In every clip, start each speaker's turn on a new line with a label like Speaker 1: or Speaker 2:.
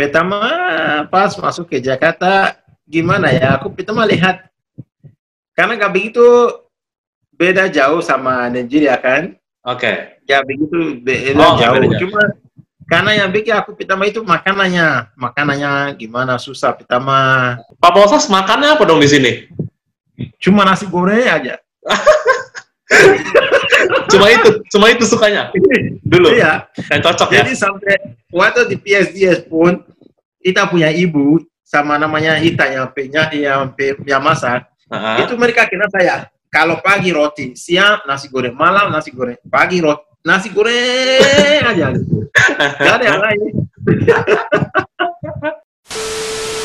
Speaker 1: pertama pas masuk ke Jakarta gimana ya? Aku pertama lihat karena nggak begitu beda jauh sama Nigeria kan?
Speaker 2: Oke.
Speaker 1: Ya begitu beda
Speaker 2: Oh,
Speaker 1: jauh.
Speaker 2: beda.
Speaker 1: Cuma karena yang bikin aku pertama itu makanannya, makanannya gimana susah pertama.
Speaker 2: Pak Posas makannya apa dong di sini?
Speaker 1: Cuma nasi goreng aja.
Speaker 2: Cuma itu, cuma itu sukanya dulu.
Speaker 1: Iya.
Speaker 2: Yang cocok ya.
Speaker 1: Jadi sampai waktu di PSDS pun kita punya ibu sama namanya Ita yang punya yang, yang masak.
Speaker 2: Heeh.
Speaker 1: Itu mereka kena saya. Kalau pagi roti, siang nasi goreng, malam nasi goreng, pagi roti, nasi goreng aja gitu. Gak ada yang lain.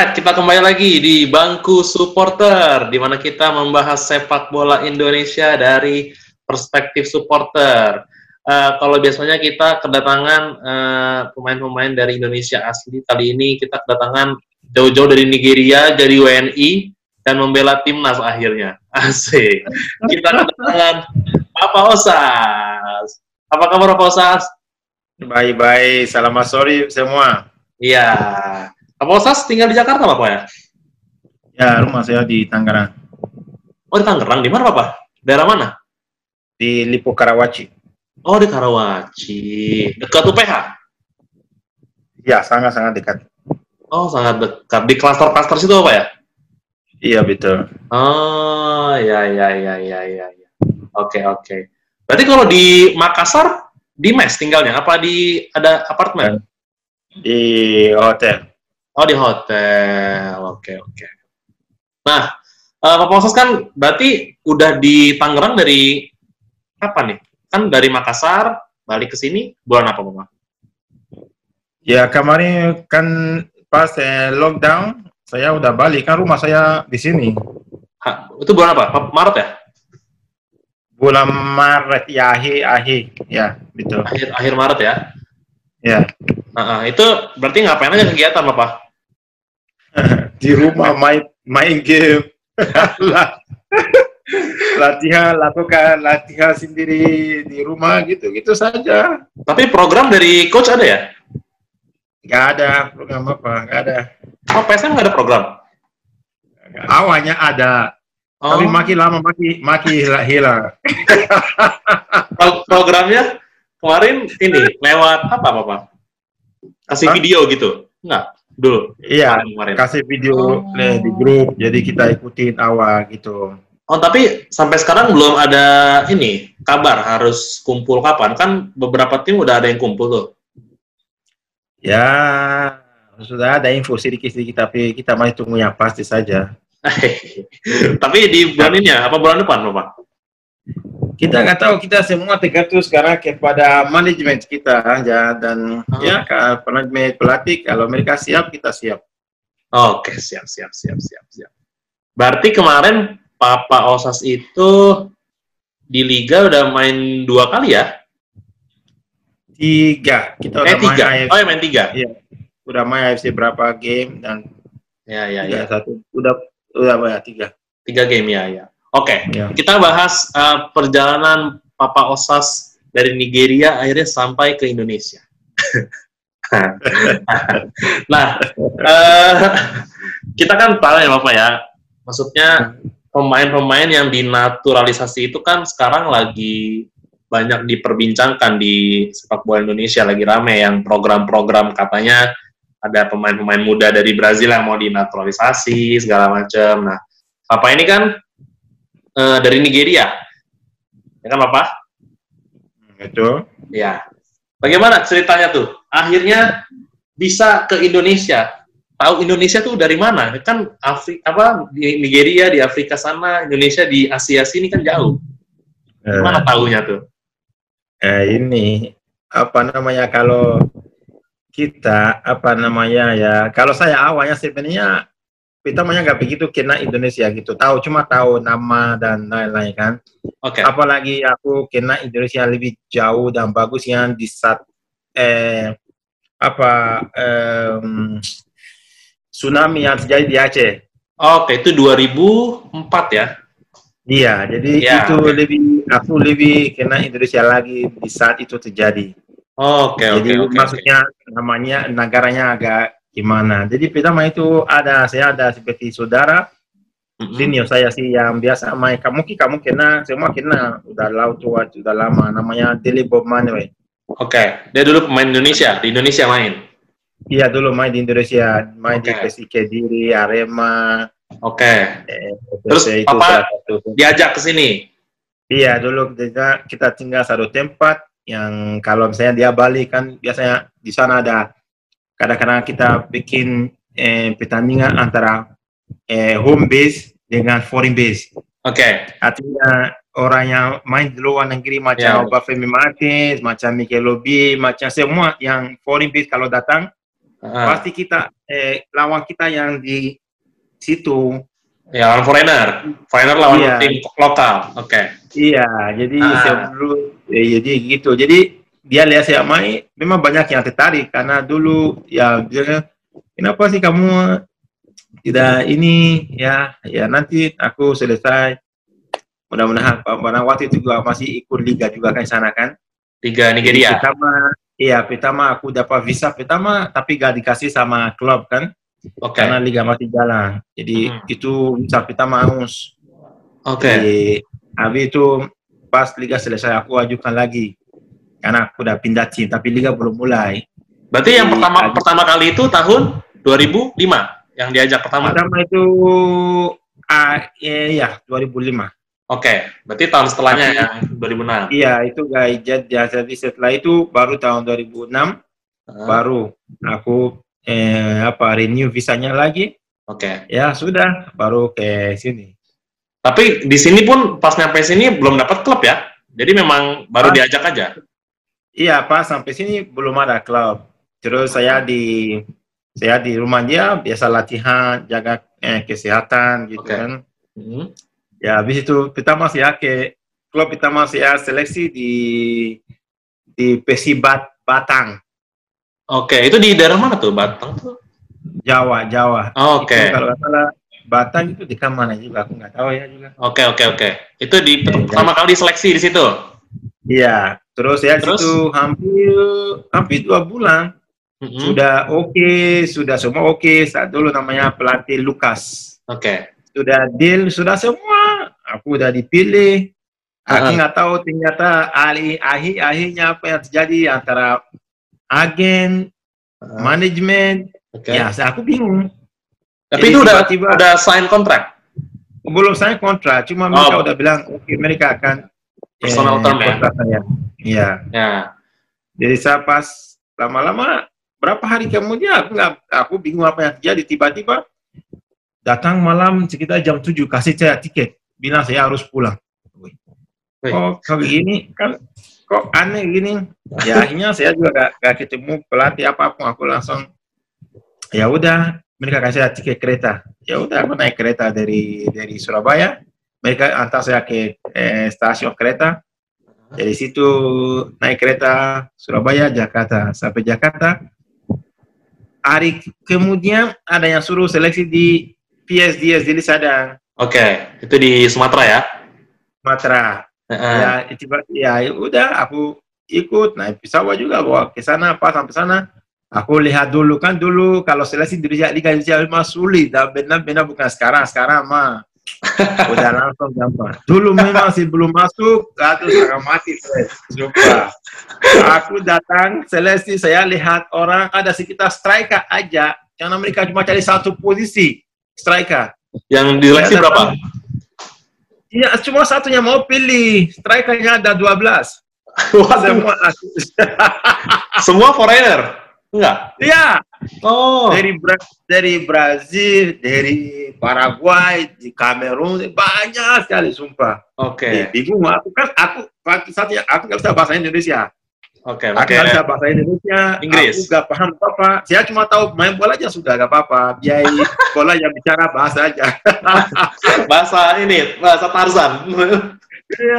Speaker 2: Alright, kita kembali lagi di bangku supporter, di mana kita membahas sepak bola Indonesia dari perspektif supporter. Eh, kalau biasanya kita kedatangan eh, pemain-pemain dari Indonesia asli, kali ini kita kedatangan jauh-jauh dari Nigeria, jadi WNI, dan membela timnas akhirnya. Asik. Kita kedatangan Papa Osas. Apa kabar Papa Osas?
Speaker 1: Baik-baik, selamat sore semua.
Speaker 2: Iya. Papa Osas tinggal di Jakarta, Bapak ya?
Speaker 1: Ya, rumah saya di Tangerang,
Speaker 2: Oh, di Tangerang. Di mana, Bapak? Daerah mana?
Speaker 1: di Lipo Karawaci.
Speaker 2: Oh, di Karawaci. Dekat UPH?
Speaker 1: Ya, sangat-sangat dekat.
Speaker 2: Oh, sangat dekat. Di klaster-klaster situ, Bapak ya?
Speaker 1: Iya, betul.
Speaker 2: Oh, ya, ya, ya, ya, ya. ya. Oke, oke. Berarti kalau di Makassar, di mes tinggalnya? Apa di ada apartemen?
Speaker 1: Di hotel.
Speaker 2: Oh, di hotel. Oke, oke. Nah, eh, Bapak Osas kan berarti udah di Tangerang dari kapan nih? Kan dari Makassar, balik ke sini, bulan apa, Bapak?
Speaker 1: Ya, kemarin kan pas eh, lockdown, saya udah balik. Kan rumah saya di sini.
Speaker 2: Ha, itu bulan apa? Maret ya?
Speaker 1: Bulan Maret, ya, akhir-akhir. Ya, betul.
Speaker 2: Akhir, akhir Maret ya?
Speaker 1: Ya,
Speaker 2: Nah, itu berarti ngapain aja kegiatan, Bapak?
Speaker 1: Di rumah main main game. Latihan, lakukan latihan sendiri di rumah gitu-gitu saja.
Speaker 2: Tapi program dari coach ada ya?
Speaker 1: Gak ada program apa, gak ada.
Speaker 2: Oh, PSM nggak ada program?
Speaker 1: Awalnya ada,
Speaker 2: Oh,
Speaker 1: tapi makin lama makin makin hilang. hilang.
Speaker 2: pro- programnya kemarin ini lewat apa, Bapak? Kasih
Speaker 1: Apa?
Speaker 2: video gitu? Enggak, dulu.
Speaker 1: Iya,
Speaker 2: Kemarin.
Speaker 1: kasih video
Speaker 2: Oh.
Speaker 1: di grup, jadi kita ikutin awal gitu.
Speaker 2: Oh, tapi sampai sekarang belum ada ini kabar harus kumpul kapan? Kan beberapa tim udah ada yang kumpul tuh.
Speaker 1: Ya, sudah ada info sedikit-sedikit, tapi kita masih tunggu yang pasti saja.
Speaker 2: tapi di bulan ini ya, apa bulan depan, Bapak?
Speaker 1: Kita nggak tahu, kita semua tergantung sekarang kepada manajemen kita aja dan
Speaker 2: Oh.
Speaker 1: ya manajemen pelatih kalau mereka siap kita siap.
Speaker 2: Oke, siap, siap, siap, siap, siap. Berarti kemarin Papa Osas itu di Liga udah main dua kali ya?
Speaker 1: Tiga kita udah
Speaker 2: Eh, tiga.
Speaker 1: main AFC,
Speaker 2: Oh, ya main tiga.
Speaker 1: udah main AFC berapa game dan
Speaker 2: Ya, ya,
Speaker 1: tiga
Speaker 2: ya.
Speaker 1: satu udah udah banyak tiga.
Speaker 2: Tiga game, ya, ya. Oke,
Speaker 1: Ya.
Speaker 2: kita bahas uh, perjalanan Papa Osas dari Nigeria akhirnya sampai ke Indonesia. nah, eh, kita kan tahu ya Bapak ya, maksudnya pemain-pemain yang dinaturalisasi itu kan sekarang lagi banyak diperbincangkan di sepak bola Indonesia lagi rame yang program-program katanya ada pemain-pemain muda dari Brazil yang mau dinaturalisasi segala macam. Nah, Papa ini kan eh, dari Nigeria, ya kan Papa?
Speaker 1: Itu
Speaker 2: Ya. Bagaimana ceritanya tuh? Akhirnya bisa ke Indonesia. Tahu Indonesia tuh dari mana? Kan Afri apa di Nigeria di Afrika sana, Indonesia di Asia sini kan jauh.
Speaker 1: eh,
Speaker 2: Mana tahunya tuh?
Speaker 1: eh, ini apa namanya kalau kita apa namanya ya kalau saya awalnya sebenarnya pertamanya nggak begitu kena Indonesia gitu. Tahu cuma tahu nama dan lain-lain kan.
Speaker 2: Oke.
Speaker 1: Apalagi aku kena Indonesia lebih jauh dan bagus yang di saat eh, apa em, tsunami yang terjadi di Aceh.
Speaker 2: Oke, itu 2004 ya?
Speaker 1: Iya, jadi
Speaker 2: Ya,
Speaker 1: itu lebih aku lebih kena Indonesia lagi di saat itu terjadi.
Speaker 2: Oke, oke,
Speaker 1: jadi
Speaker 2: oke.
Speaker 1: maksudnya namanya negaranya agak gimana. Jadi pertama itu ada saya ada seperti saudara
Speaker 2: Mm-mm.
Speaker 1: senior saya sih yang biasa main kamu ki kamu kena semua kena udah laut tua sudah lama namanya Deli Bob Manuel.
Speaker 2: Oke, dia dulu pemain Indonesia, di Indonesia main.
Speaker 1: Iya dulu main di Indonesia, main di
Speaker 2: Oke.
Speaker 1: PSIK Kediri, Arema.
Speaker 2: Oke,
Speaker 1: Eh,
Speaker 2: Terus
Speaker 1: itu satu.
Speaker 2: diajak ke sini.
Speaker 1: Iya dulu kita, kita tinggal satu tempat yang kalau misalnya dia balik kan biasanya di sana ada kadang-kadang kita bikin eh, pertandingan antara eh, home base dengan foreign base.
Speaker 2: Oke,
Speaker 1: Artinya orang yang main di luar negeri macam Obafemi Martins, macam Mikel Obi, macam semua yang foreign base kalau datang
Speaker 2: Ah,
Speaker 1: pasti kita eh, lawan kita yang di situ
Speaker 2: ya lawan foreigner, foreigner lawan
Speaker 1: Iya.
Speaker 2: tim lokal. Oke,
Speaker 1: Iya, jadi
Speaker 2: Ah.
Speaker 1: saya dulu, eh, jadi gitu. Jadi dia lihat saya main, memang banyak yang tertarik karena dulu ya kenapa sih kamu tidak ini ya ya nanti aku selesai mudah-mudahan pada waktu itu juga masih ikut liga juga kan sana kan.
Speaker 2: Liga
Speaker 1: Jadi
Speaker 2: Nigeria.
Speaker 1: Pertama, iya pertama aku dapat visa pertama tapi gak dikasih sama klub kan
Speaker 2: Oke,
Speaker 1: karena liga masih jalan. Jadi
Speaker 2: Hmm.
Speaker 1: itu visa pertama harus
Speaker 2: oke,
Speaker 1: Jadi, habis itu pas liga selesai aku ajukan lagi karena aku udah pindah tim tapi liga belum mulai.
Speaker 2: Berarti yang pertama
Speaker 1: aju-
Speaker 2: pertama kali itu tahun 2005 yang diajak pertama.
Speaker 1: Pertama itu ah eh, ya 2005.
Speaker 2: Oke, berarti tahun setelahnya yang 2006.
Speaker 1: Iya itu guys jadi jadi setelah itu baru tahun 2006
Speaker 2: Ah,
Speaker 1: baru aku eh, apa renew visanya lagi
Speaker 2: Oke.
Speaker 1: ya sudah baru ke sini.
Speaker 2: Tapi di sini pun pas nyampe sini belum dapat klub ya. Jadi memang baru diajak aja.
Speaker 1: Iya pas sampai sini belum ada klub. Terus saya di saya di rumah dia biasa latihan jaga eh, kesehatan gitu
Speaker 2: Oke.
Speaker 1: kan.
Speaker 2: Hmm.
Speaker 1: Ya, habis itu pertama saya ke klub pertama saya seleksi di di Persibat Batang,
Speaker 2: Oke, itu di daerah mana tuh? Batang tuh?
Speaker 1: Jawa, Jawa.
Speaker 2: Oke.
Speaker 1: Itu kalau salah Batang itu di mana juga aku nggak tahu ya juga.
Speaker 2: Oke, oke, oke. Itu di
Speaker 1: Oke,
Speaker 2: pertama kali seleksi di situ.
Speaker 1: Iya, terus saya
Speaker 2: Terus?
Speaker 1: situ hampir hampir dua bulan
Speaker 2: Mm-mm.
Speaker 1: sudah oke, sudah semua oke. Saat dulu namanya pelatih Lukas.
Speaker 2: Oke.
Speaker 1: Sudah deal, sudah semua. Aku udah dipilih. Aku nggak tahu ternyata ahli ahli akhirnya apa yang terjadi antara agen,
Speaker 2: Ah,
Speaker 1: manajemen.
Speaker 2: Oke.
Speaker 1: Ya, saya aku bingung.
Speaker 2: Tapi
Speaker 1: Jadi
Speaker 2: itu udah
Speaker 1: tiba-tiba-
Speaker 2: udah sign kontrak.
Speaker 1: Belum saya kontrak, cuma mereka
Speaker 2: Oh.
Speaker 1: udah bilang oke mereka akan
Speaker 2: Personal term ya?
Speaker 1: kontrak saya. Iya.
Speaker 2: Ya.
Speaker 1: Jadi saya pas lama-lama berapa hari kemudian aku nggak aku bingung apa yang terjadi tiba-tiba datang malam sekitar jam 7 kasih saya tiket bilang saya harus pulang. Oh kalau gini kan kok aneh gini. Ya akhirnya saya juga gak, gak ketemu pelatih apa pun aku langsung ya udah mereka kasih tiket kereta. Ya udah aku naik kereta dari dari Surabaya. Mereka antar saya ke eh, stasiun kereta. Dari situ naik kereta Surabaya Jakarta sampai Jakarta. Hari kemudian ada yang suruh seleksi di PSDS di Sadang,
Speaker 2: Oke, itu di Sumatera ya.
Speaker 1: Sumatera.
Speaker 2: Heeh.
Speaker 1: Ya, tiba ya udah aku ikut naik pesawat juga bawa ke sana pas sampai sana aku lihat dulu kan dulu kalau seleksi di Liga Indonesia memang sulit dan benar-benar bukan sekarang sekarang mah udah langsung gampang dulu memang sih belum masuk satu setengah mati stres Sumpah. aku datang seleksi saya lihat orang ada sekitar striker aja karena mereka cuma cari satu posisi striker
Speaker 2: Yang diseleksi
Speaker 1: Ya,
Speaker 2: berapa?
Speaker 1: Iya, cuma satunya mau pilih. Strikernya ada 12.
Speaker 2: Waduh,
Speaker 1: Semua
Speaker 2: semua foreigner? Enggak.
Speaker 1: Iya,
Speaker 2: Oh.
Speaker 1: dari Bra- dari Brazil, dari Paraguay, di Kamerun, banyak sekali sumpah.
Speaker 2: Oke.
Speaker 1: Eh, bingung aku kan aku waktu saatnya aku nggak bisa bahasa Indonesia.
Speaker 2: Oke,
Speaker 1: Aku
Speaker 2: oke.
Speaker 1: nggak bisa bahasa Indonesia,
Speaker 2: Inggris.
Speaker 1: aku nggak paham apa. Saya cuma tahu main bola aja sudah nggak apa-apa. Biar bola yang bicara bahasa aja.
Speaker 2: Bahasa ini, bahasa Tarzan.
Speaker 1: Iya,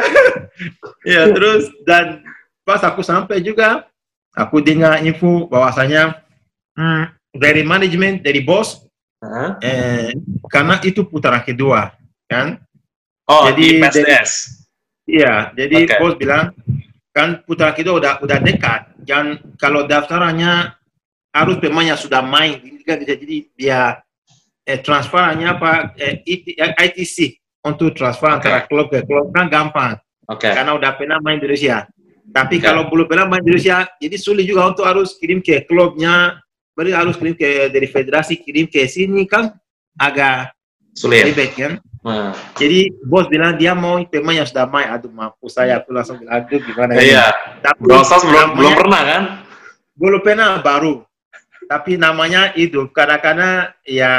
Speaker 1: Iya, terus dan pas aku sampai juga, aku dengar info bahwasanya hmm, dari manajemen, dari bos,
Speaker 2: Hah?
Speaker 1: eh, karena itu putaran kedua, kan?
Speaker 2: Oh,
Speaker 1: Jadi-
Speaker 2: di PSDS.
Speaker 1: Iya, jadi
Speaker 2: Oke.
Speaker 1: bos bilang kan putaran kedua udah udah dekat. Dan kalau daftarannya harus pemain yang sudah main, ini kan bisa jadi dia eh, transferannya apa eh, IT, eh, ITC untuk transfer
Speaker 2: Oke.
Speaker 1: antara klub ke klub kan gampang
Speaker 2: Oke.
Speaker 1: karena udah pernah main di Indonesia. Tapi
Speaker 2: Oke.
Speaker 1: kalau belum pernah main di Indonesia, jadi sulit juga untuk harus kirim ke klubnya, berarti harus kirim ke dari federasi kirim ke sini kan agak
Speaker 2: Sulit.
Speaker 1: ribet kan.
Speaker 2: Nah,
Speaker 1: Jadi bos bilang dia mau pemain yang sudah main. Aduh mampus saya, aku langsung bilang aduh gimana ini.
Speaker 2: iya.
Speaker 1: Tapi
Speaker 2: Brosas belum
Speaker 1: namanya-
Speaker 2: belum pernah kan?
Speaker 1: belum pernah baru. Tapi namanya itu kadang-kadang ya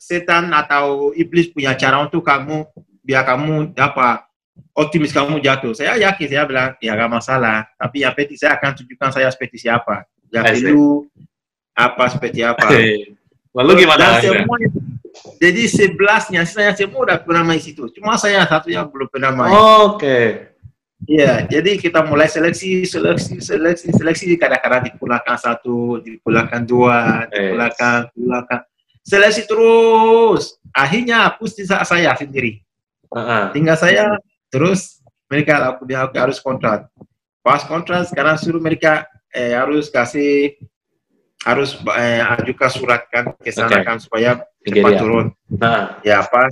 Speaker 1: setan atau iblis punya cara untuk kamu biar kamu dapat optimis kamu jatuh. Saya yakin saya bilang ya gak masalah. Tapi yang penting saya akan tunjukkan saya seperti siapa.
Speaker 2: See.
Speaker 1: dulu apa seperti apa.
Speaker 2: Lalu gimana?
Speaker 1: Dan semua, jadi sebelasnya saya semua udah pernah main situ. Cuma saya satu yang belum pernah main.
Speaker 2: Oke.
Speaker 1: Iya, jadi kita mulai seleksi, seleksi, seleksi, seleksi. Kadang-kadang dipulangkan satu, dipulangkan dua, dipulangkan, dipulangkan. Seleksi terus. Akhirnya aku sisa saya sendiri.
Speaker 2: Heeh.
Speaker 1: Tinggal saya, terus mereka aku bilang aku harus kontrak. Pas kontrak, sekarang suruh mereka eh, harus kasih, harus eh, ajukan surat kan ke sana
Speaker 2: Oke.
Speaker 1: kan supaya cepat
Speaker 2: Nigeria.
Speaker 1: turun.
Speaker 2: Nah,
Speaker 1: Ya pas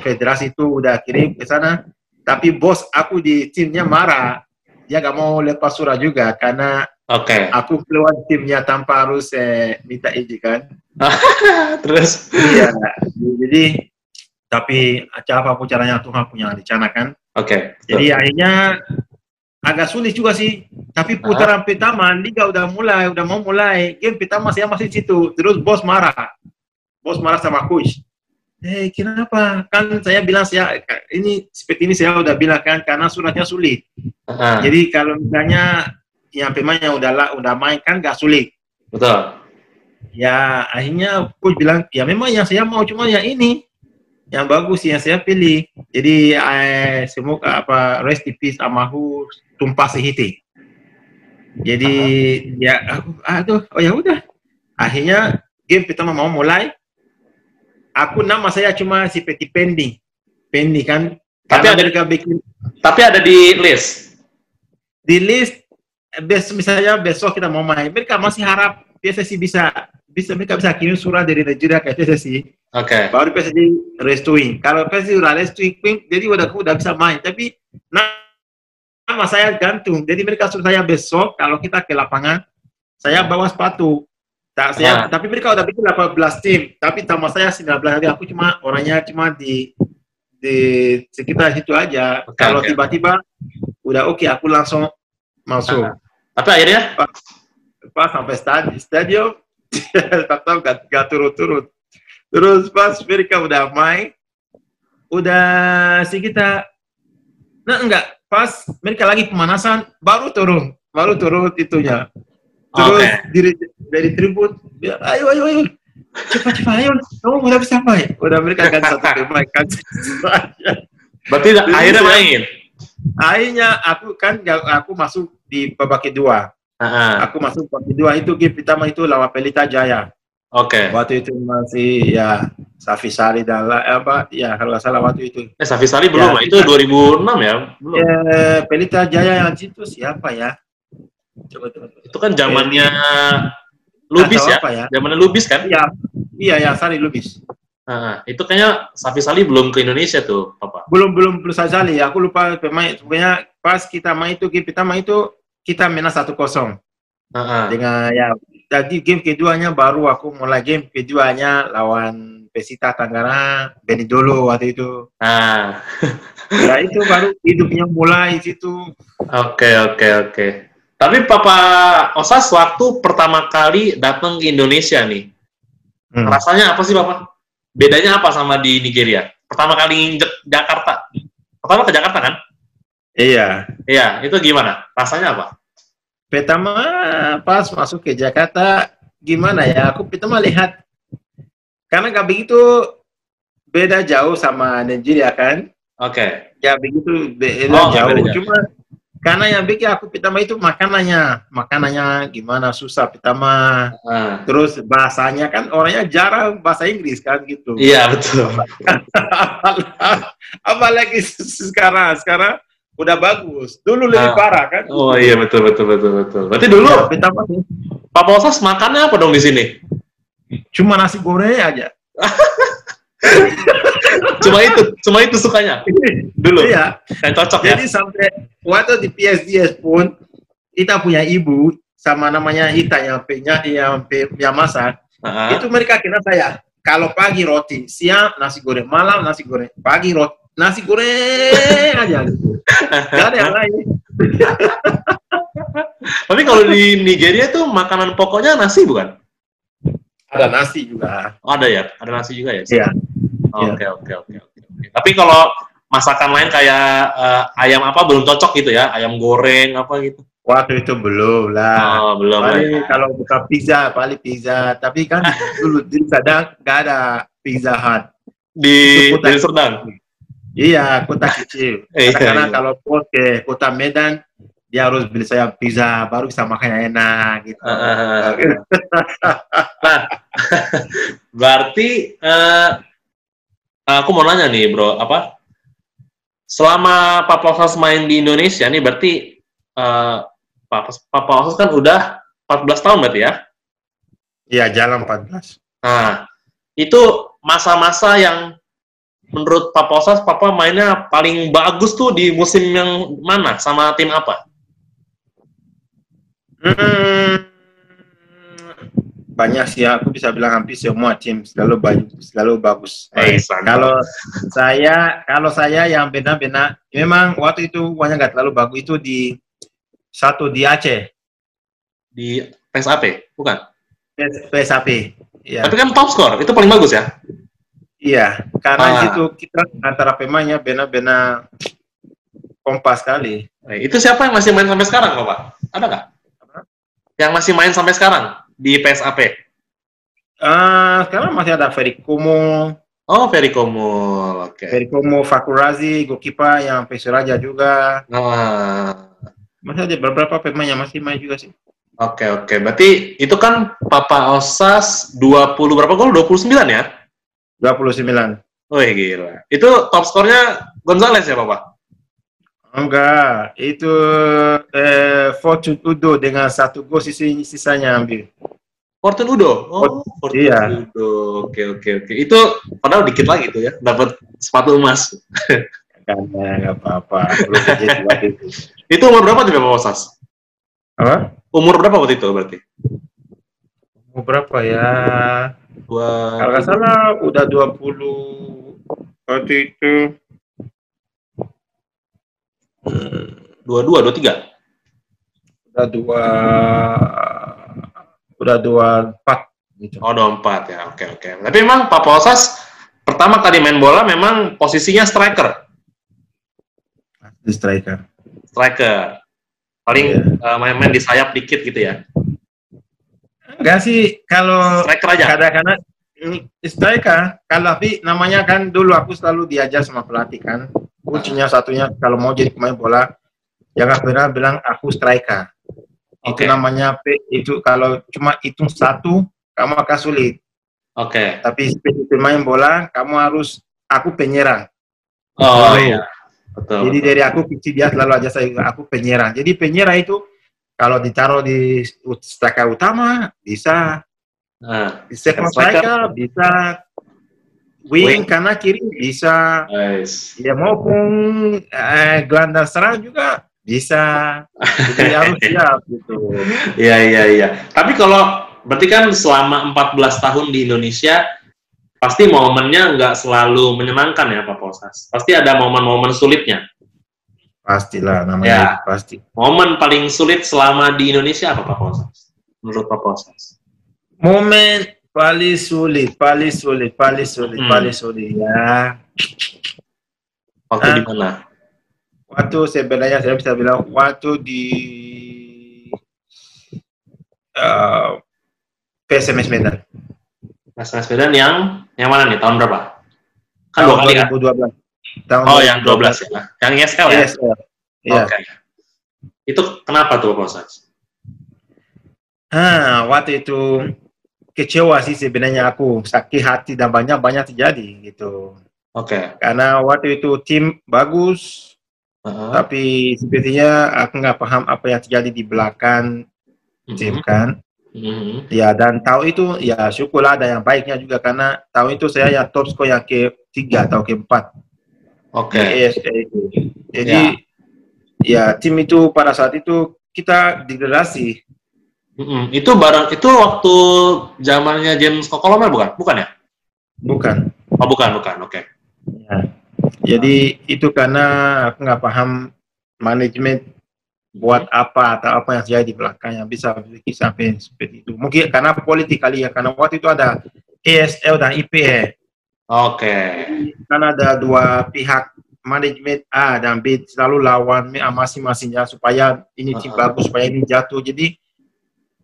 Speaker 1: federasi itu udah kirim ke sana, tapi bos aku di timnya marah. Dia gak mau lepas surat juga karena
Speaker 2: oke.
Speaker 1: aku keluar timnya tanpa harus eh, minta izin kan.
Speaker 2: Terus
Speaker 1: Iya. Jadi tapi apa pun caranya Tuhan punya rencana kan.
Speaker 2: oke.
Speaker 1: Jadi akhirnya agak sulit juga sih. Tapi putaran pertama liga udah mulai, udah mau mulai. Game pertama saya masih situ. Terus bos marah. Bos marah sama coach. Eh kenapa? Kan saya bilang saya ini seperti ini saya udah bilang kan karena suratnya sulit.
Speaker 2: Heeh.
Speaker 1: Jadi kalau misalnya yang pemain yang udah udah main kan gak sulit.
Speaker 2: Betul.
Speaker 1: Ya akhirnya coach bilang ya memang yang saya mau cuma yang ini yang bagus yang saya pilih. Jadi eh, semoga apa rest in peace Amahu tumpah sehiti. Jadi ya aku aduh oh ya udah. Akhirnya game pertama mau mulai. Aku nama saya cuma seperti pending. Pending kan.
Speaker 2: Tapi ada-
Speaker 1: mereka bikin
Speaker 2: Tapi ada di list.
Speaker 1: di list besok misalnya besok kita mau main mereka masih harap PSSI bisa bisa mereka bisa kirim surat dari Nigeria ke PSSI
Speaker 2: Oke.
Speaker 1: baru PSSI restuin. Kalau PSSI udah restuin jadi udah udah bisa main. Tapi nama saya gantung. Jadi mereka suruh saya besok kalau kita ke lapangan saya bawa sepatu. Tak saya
Speaker 2: Ah.
Speaker 1: tapi mereka udah bikin 18 tim. Tapi sama saya 19 hari aku cuma orangnya cuma di di sekitar situ aja.
Speaker 2: Oke,
Speaker 1: kalau
Speaker 2: oke.
Speaker 1: tiba-tiba udah oke aku langsung masuk.
Speaker 2: Ah. Tapi akhirnya?
Speaker 1: Pas sampai stadion, stadion tetap gak, gak turun-turun. Terus pas mereka udah main, udah sekitar, nah enggak, pas mereka lagi pemanasan, baru turun, baru turun itunya. Terus
Speaker 2: Oke.
Speaker 1: dari, dari tribun, bilang, ayo, ayo, ayo, cepat, cepat, ayo, kamu udah bisa main. Udah mereka ganti satu pemain, kan.
Speaker 2: berarti akhirnya main.
Speaker 1: Akhirnya aku kan, aku masuk di babak kedua.
Speaker 2: Heeh.
Speaker 1: Aku masuk babak kedua itu game pertama itu lawan Pelita Jaya.
Speaker 2: Oke.
Speaker 1: Waktu itu masih ya Safi Sari dan eh, apa ya kalau salah waktu itu.
Speaker 2: Eh, Safi Sari belum,
Speaker 1: Ya,
Speaker 2: lah. itu 2006 ya? Belum.
Speaker 1: Eh, Pelita Jaya yang itu siapa ya? Coba coba. coba.
Speaker 2: Itu kan zamannya Lubis
Speaker 1: Nggak tahu
Speaker 2: ya?
Speaker 1: Ya?
Speaker 2: Zamannya Lubis kan?
Speaker 1: Iya, iya ya Sari Lubis.
Speaker 2: Heeh. itu kayaknya Safi Sali belum ke Indonesia tuh, Papa.
Speaker 1: Belum belum belum Sazali. Aku lupa pemain. Sebenarnya pas kita main itu game pertama itu kita menang satu kosong
Speaker 2: Heeh.
Speaker 1: dengan ya. Jadi game keduanya baru aku mulai game keduanya lawan Pesita Tangerang, Benidolo waktu itu.
Speaker 2: Nah,
Speaker 1: Ya itu baru hidupnya mulai situ.
Speaker 2: oke oke oke. Tapi Papa Osas waktu pertama kali datang ke Indonesia nih,
Speaker 1: Hmm.
Speaker 2: rasanya apa sih Papa? Bedanya apa sama di Nigeria? Pertama kali nginjek Jakarta. Pertama ke Jakarta kan?
Speaker 1: Iya.
Speaker 2: Iya, itu gimana? Rasanya apa?
Speaker 1: pertama pas masuk ke Jakarta gimana ya? Aku pertama lihat karena gak begitu beda jauh sama Nigeria kan?
Speaker 2: Oke.
Speaker 1: Ya begitu beda
Speaker 2: Oh, nggak
Speaker 1: jauh.
Speaker 2: beda.
Speaker 1: Cuma karena yang bikin aku pertama itu makanannya, makanannya gimana susah pertama.
Speaker 2: Ah,
Speaker 1: Terus bahasanya kan orangnya jarang bahasa Inggris kan gitu.
Speaker 2: iya betul.
Speaker 1: Apalagi sekarang, sekarang udah bagus. Dulu lebih
Speaker 2: Ah.
Speaker 1: parah kan.
Speaker 2: Oh iya betul betul betul betul. Berarti dulu
Speaker 1: Ya,
Speaker 2: Pak Posas makannya apa dong di sini?
Speaker 1: cuma nasi goreng aja.
Speaker 2: Cuma itu, cuma itu sukanya dulu.
Speaker 1: Iya.
Speaker 2: Yang cocok ya.
Speaker 1: Jadi sampai waktu di PSDS pun kita punya ibu sama namanya Ita yang punya yang yang masak.
Speaker 2: Ah,
Speaker 1: Itu mereka kena saya. Kalau pagi roti, siang nasi goreng, malam nasi goreng, pagi roti, nasi goreng aja gitu. Gak ada yang lain.
Speaker 2: Tapi kalau di Nigeria tuh makanan pokoknya nasi bukan?
Speaker 1: Ada nasi juga.
Speaker 2: Oh, ada ya, ada nasi juga ya.
Speaker 1: Iya.
Speaker 2: Oke oke oke oke. oke. Tapi kalau masakan lain kayak eh, ayam apa belum cocok gitu ya, ayam goreng apa gitu.
Speaker 1: Waktu itu belum lah.
Speaker 2: Oh belum.
Speaker 1: paling
Speaker 2: ya.
Speaker 1: kalau buka pizza, paling pizza. Tapi kan dulu di Sadang nggak ada pizza hut.
Speaker 2: Di di Serdang.
Speaker 1: Iya, kota kecil.
Speaker 2: Iya,
Speaker 1: Karena
Speaker 2: iya.
Speaker 1: kalau ke kota Medan, dia harus beli saya pizza, baru bisa makan yang enak gitu.
Speaker 2: Ah. Nah, berarti eh, aku mau nanya nih, bro, apa? Selama Papa Osas main di Indonesia nih, berarti eh, Papa, Papa Osas kan udah 14 tahun berarti ya?
Speaker 1: Iya, jalan 14.
Speaker 2: Nah, itu masa-masa yang menurut Papa Osas, Papa mainnya paling bagus tuh di musim yang mana? Sama tim apa?
Speaker 1: Hmm, banyak sih aku bisa bilang hampir semua tim selalu bagus, selalu bagus.
Speaker 2: Eh,
Speaker 1: kalau saya kalau saya yang benar-benar memang waktu itu uangnya nggak terlalu bagus itu di satu di Aceh
Speaker 2: Di PSAP, bukan?
Speaker 1: PS- PSAP. Iya.
Speaker 2: Tapi kan top score, itu paling bagus ya?
Speaker 1: Iya, karena
Speaker 2: Ah.
Speaker 1: itu kita antara pemainnya benar-benar kompas sekali.
Speaker 2: Eh, itu siapa yang masih main sampai sekarang, Bapak? Ada nggak? Yang masih main sampai sekarang di PSAP?
Speaker 1: Ah, sekarang masih ada Ferry Kumo,
Speaker 2: Oh, Ferry Komul. Oke.
Speaker 1: Ferry Kumo Fakurazi, Gokipa yang Pesiraja juga.
Speaker 2: Nah,
Speaker 1: Masih ada beberapa pemain yang masih main juga sih.
Speaker 2: Oke, oke. Berarti itu kan Papa Osas 20 berapa gol? 29 ya?
Speaker 1: 29.
Speaker 2: Wih, gila. Itu top skornya Gonzales ya, Papa?
Speaker 1: Enggak, itu eh, Fortune Udo dengan satu gol sisi, sisanya ambil.
Speaker 2: Fortune Udo. Oh, Fortune
Speaker 1: iya.
Speaker 2: Udo. Oke, oke, oke. Itu padahal dikit lagi tuh ya, dapat sepatu emas.
Speaker 1: Karena nggak apa-apa, itu.
Speaker 2: Umur berapa tuh Papa Osas?
Speaker 1: Apa?
Speaker 2: Umur berapa waktu itu berarti?
Speaker 1: Berapa ya?
Speaker 2: Dua...
Speaker 1: Kalau nggak salah udah 20 waktu itu.
Speaker 2: Dua dua dua tiga
Speaker 1: udah dua udah dua empat gitu.
Speaker 2: oh dua empat ya oke oke tapi memang Pak Posas pertama kali main bola memang posisinya striker
Speaker 1: Di striker.
Speaker 2: striker paling
Speaker 1: Iya.
Speaker 2: eh, main-main di sayap dikit gitu ya
Speaker 1: Enggak sih kalau kadang-kadang mm, striker kalau tapi namanya kan dulu aku selalu diajar sama pelatih kan. Kuncinya satunya kalau mau jadi pemain bola jangan pernah bilang aku striker.
Speaker 2: Oke.
Speaker 1: itu namanya itu kalau cuma hitung satu kamu akan sulit.
Speaker 2: Oke.
Speaker 1: Tapi sebagai pemain bola kamu harus aku penyerang.
Speaker 2: Oh
Speaker 1: Selalu.
Speaker 2: iya. Betul,
Speaker 1: jadi
Speaker 2: betul.
Speaker 1: dari aku kecil dia selalu aja saya aku penyerang. Jadi penyerang itu kalau ditaruh di striker utama bisa
Speaker 2: nah,
Speaker 1: di second Striker. bisa wing,
Speaker 2: Wing.
Speaker 1: kanan kiri bisa
Speaker 2: nice.
Speaker 1: ya maupun eh, gelandang serang juga bisa jadi harus siap gitu
Speaker 2: Iya iya iya. Tapi kalau berarti kan selama 14 tahun di Indonesia pasti momennya nggak selalu menyenangkan ya Pak Posas. Pasti ada momen-momen sulitnya.
Speaker 1: Pastilah namanya
Speaker 2: Ya.
Speaker 1: itu pasti
Speaker 2: Momen paling sulit selama di Indonesia apa Pak Posas? Menurut Pak Posas?
Speaker 1: momen paling sulit paling sulit paling sulit
Speaker 2: Hmm.
Speaker 1: paling sulit ya
Speaker 2: Waktu
Speaker 1: Ah.
Speaker 2: di mana?
Speaker 1: waktu sebenarnya saya bisa bilang waktu di uh, PSMS Medan.
Speaker 2: PSMS Medan yang yang mana nih? Tahun berapa? Kan
Speaker 1: Tahun
Speaker 2: dua kali kan?
Speaker 1: 2012. Tahun
Speaker 2: Oh, yang 12 ya. Yang ISL ya?
Speaker 1: ESL. Iya.
Speaker 2: Oke. Itu kenapa tuh Pak Ustaz?
Speaker 1: Ah, waktu itu kecewa sih sebenarnya aku sakit hati dan banyak banyak terjadi gitu.
Speaker 2: Oke.
Speaker 1: Karena waktu itu tim bagus,
Speaker 2: Heeh.
Speaker 1: tapi sepertinya aku nggak paham apa yang terjadi di belakang tim
Speaker 2: Mhm.
Speaker 1: kan.
Speaker 2: Mhm.
Speaker 1: Ya dan tahu itu ya syukurlah ada yang baiknya juga karena tahu itu saya yang top score yang ketiga atau keempat
Speaker 2: Oke.
Speaker 1: di ESL itu. Jadi ya. tim itu pada saat itu kita degradasi.
Speaker 2: Mhm. Itu barang itu waktu zamannya James Kokolomer bukan? Bukan ya?
Speaker 1: Bukan.
Speaker 2: Oh, bukan, bukan. Oke.
Speaker 1: Ya. Jadi itu karena aku nggak paham manajemen buat apa atau apa yang terjadi di belakangnya bisa bikin sampai seperti itu. Mungkin karena politik kali ya, karena waktu itu ada ESL dan IPE.
Speaker 2: Oke.
Speaker 1: Karena ada dua pihak manajemen A dan B selalu lawan masing-masingnya supaya ini tim
Speaker 2: Uh-uh.
Speaker 1: bagus, supaya ini jatuh. Jadi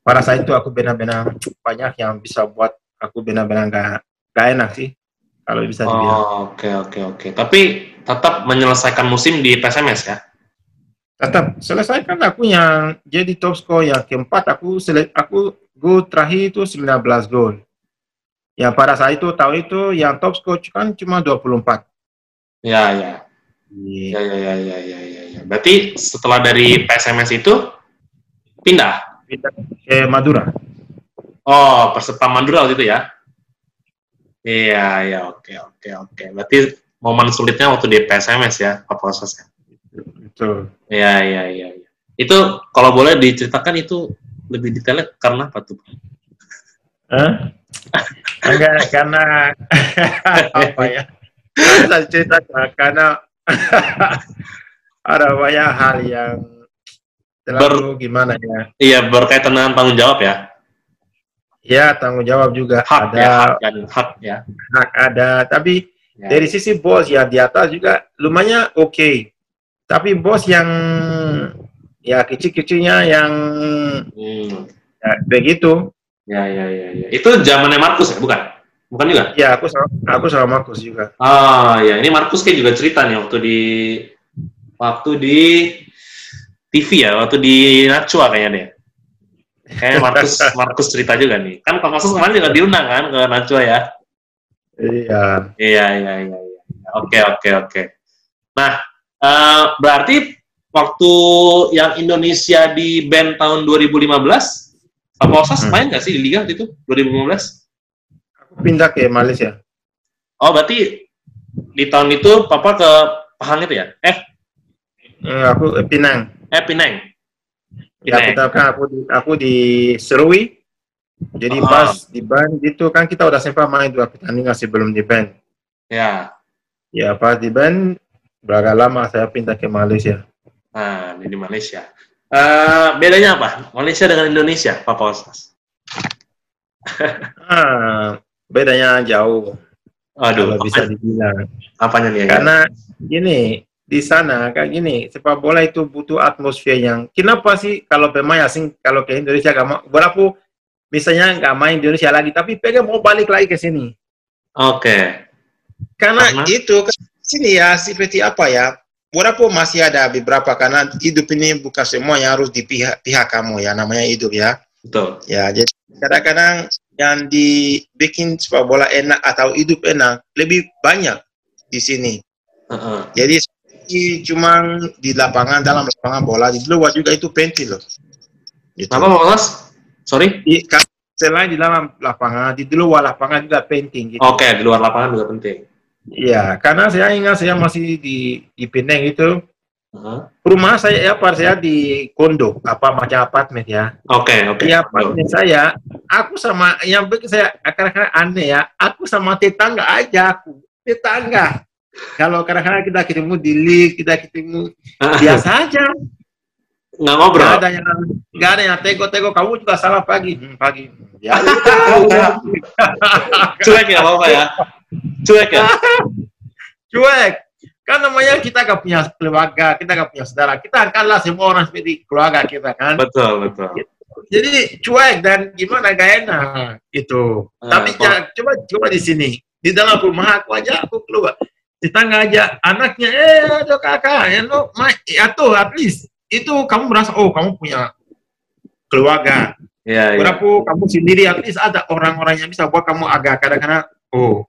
Speaker 1: pada saat itu aku benar-benar banyak yang bisa buat aku benar-benar nggak nggak enak sih kalau bisa dibilang.
Speaker 2: Oh, Oke, oke, oke. Tapi tetap menyelesaikan musim di PSMS ya?
Speaker 1: tetap selesaikan aku yang jadi top score yang keempat aku sele aku gol terakhir itu 19 gol yang pada saat itu tahu itu yang top score kan cuma 24
Speaker 2: Ya, ya. Ya, ya, ya, ya, ya, ya, ya. Berarti setelah dari PSMS itu pindah?
Speaker 1: Pindah ke Madura
Speaker 2: Oh, Persepam Madura waktu itu ya? Iya, ya, oke, oke, oke. Berarti momen sulitnya waktu di PSMS ya, Pak Proses ya?
Speaker 1: betul
Speaker 2: Iya, iya, iya. iya. Itu kalau boleh diceritakan itu lebih detailnya karena apa tuh?
Speaker 1: Hah? Enggak karena apa ya saya cerita karena ada banyak hal yang terlalu gimana ya
Speaker 2: Iya, berkaitan dengan tanggung jawab ya?
Speaker 1: ya tanggung jawab juga
Speaker 2: Hak
Speaker 1: ada
Speaker 2: ya, hak dan hak ya.
Speaker 1: hak ada tapi
Speaker 2: Ya.
Speaker 1: dari sisi bos ya di atas juga lumayan oke tapi bos yang ya kecil-kecilnya yang
Speaker 2: Hmm.
Speaker 1: ya, begitu
Speaker 2: Ya, ya, ya, ya. Itu zamannya Markus ya, bukan? Bukan juga?
Speaker 1: ya aku sama aku sama Markus juga
Speaker 2: Ah, ya. Ini Markus kayak juga cerita nih waktu di waktu di TV ya, waktu di Nacua kayaknya deh. Kayaknya Markus Markus cerita juga nih. Kan Pak Markus kemarin juga diundang kan ke Nacua ya.
Speaker 1: iya
Speaker 2: Iya, iya, iya. iya. Oke, oke, oke. Nah, eh, berarti waktu yang Indonesia di band tahun 2015, Pak
Speaker 1: Hmm.
Speaker 2: main nggak sih di Liga waktu itu, 2015?
Speaker 1: aku pindah ke Malaysia
Speaker 2: Oh, berarti di tahun itu Papa ke Pahang itu ya? Eh,
Speaker 1: Eh, aku eh, Pinang
Speaker 2: eh Pineng.
Speaker 1: ya
Speaker 2: Pinang.
Speaker 1: kita kan aku di aku di Serui jadi
Speaker 2: Ah.
Speaker 1: pas di band itu kan kita udah sempat main dua pertandingan sebelum di band
Speaker 2: Ya.
Speaker 1: ya pas di band beragak lama saya pindah ke Malaysia
Speaker 2: Nah, ini di Malaysia. Eh, bedanya apa? Malaysia dengan Indonesia, Pak Posas?
Speaker 1: ah bedanya jauh
Speaker 2: Aduh,
Speaker 1: kalau bisa dibilang
Speaker 2: apanya nih? ya?
Speaker 1: karena gini di sana kayak gini sepak bola itu butuh atmosfer yang kenapa sih kalau pemain asing kalau ke Indonesia gak mau berapa misalnya nggak main di Indonesia lagi tapi pengen mau balik lagi ke sini
Speaker 2: Oke.
Speaker 1: karena
Speaker 2: Karena?
Speaker 1: itu ke sini ya seperti apa ya berapa masih ada beberapa karena hidup ini bukan semua yang harus di pihak pihak kamu ya namanya hidup ya
Speaker 2: Betul.
Speaker 1: ya jadi kadang-kadang yang dibikin sepak bola enak atau hidup enak lebih banyak di sini
Speaker 2: Heeh.
Speaker 1: Jadi cuma di lapangan dalam lapangan bola di luar juga itu penting loh. Gitu.
Speaker 2: Pak Posas? Sorry?
Speaker 1: Di- selain di dalam lapangan, di luar lapangan juga penting gitu.
Speaker 2: Oke, di luar lapangan juga penting.
Speaker 1: Iya, karena saya ingat saya masih di di Penang itu
Speaker 2: Heeh.
Speaker 1: rumah saya ya par saya di kondo apa macam apartemen ya.
Speaker 2: Oke, oke.
Speaker 1: Di apartemen saya, aku sama yang bikin saya kadang-kadang aneh ya, aku sama tetangga aja aku tetangga. Kalau kadang-kadang kita ketemu di lift, kita ketemu biasa aja.
Speaker 2: Nggak ngobrol.
Speaker 1: Gak ada yang gak ada yang tego-tego kamu juga salah pagi hmm, pagi ya.
Speaker 2: Cuek ya, apa ya? Cuek ya?
Speaker 1: cuek. Kan namanya kita gak punya keluarga kita gak punya saudara. Kita angkatlah semua orang seperti keluarga kita kan?
Speaker 2: Betul, betul.
Speaker 1: jadi cuek dan gimana? Gak enak gitu.
Speaker 2: Ah,
Speaker 1: Tapi ja- coba coba di sini. Di dalam rumah aku aja aku keluar. Di tangga aja anaknya eh ada kakak ya lo ya tuh at least. Itu kamu merasa oh kamu punya keluarga.
Speaker 2: Iya, iya.
Speaker 1: Walaupun kamu sendiri at least ada orang-orang yang bisa buat kamu agak kadang-kadang oh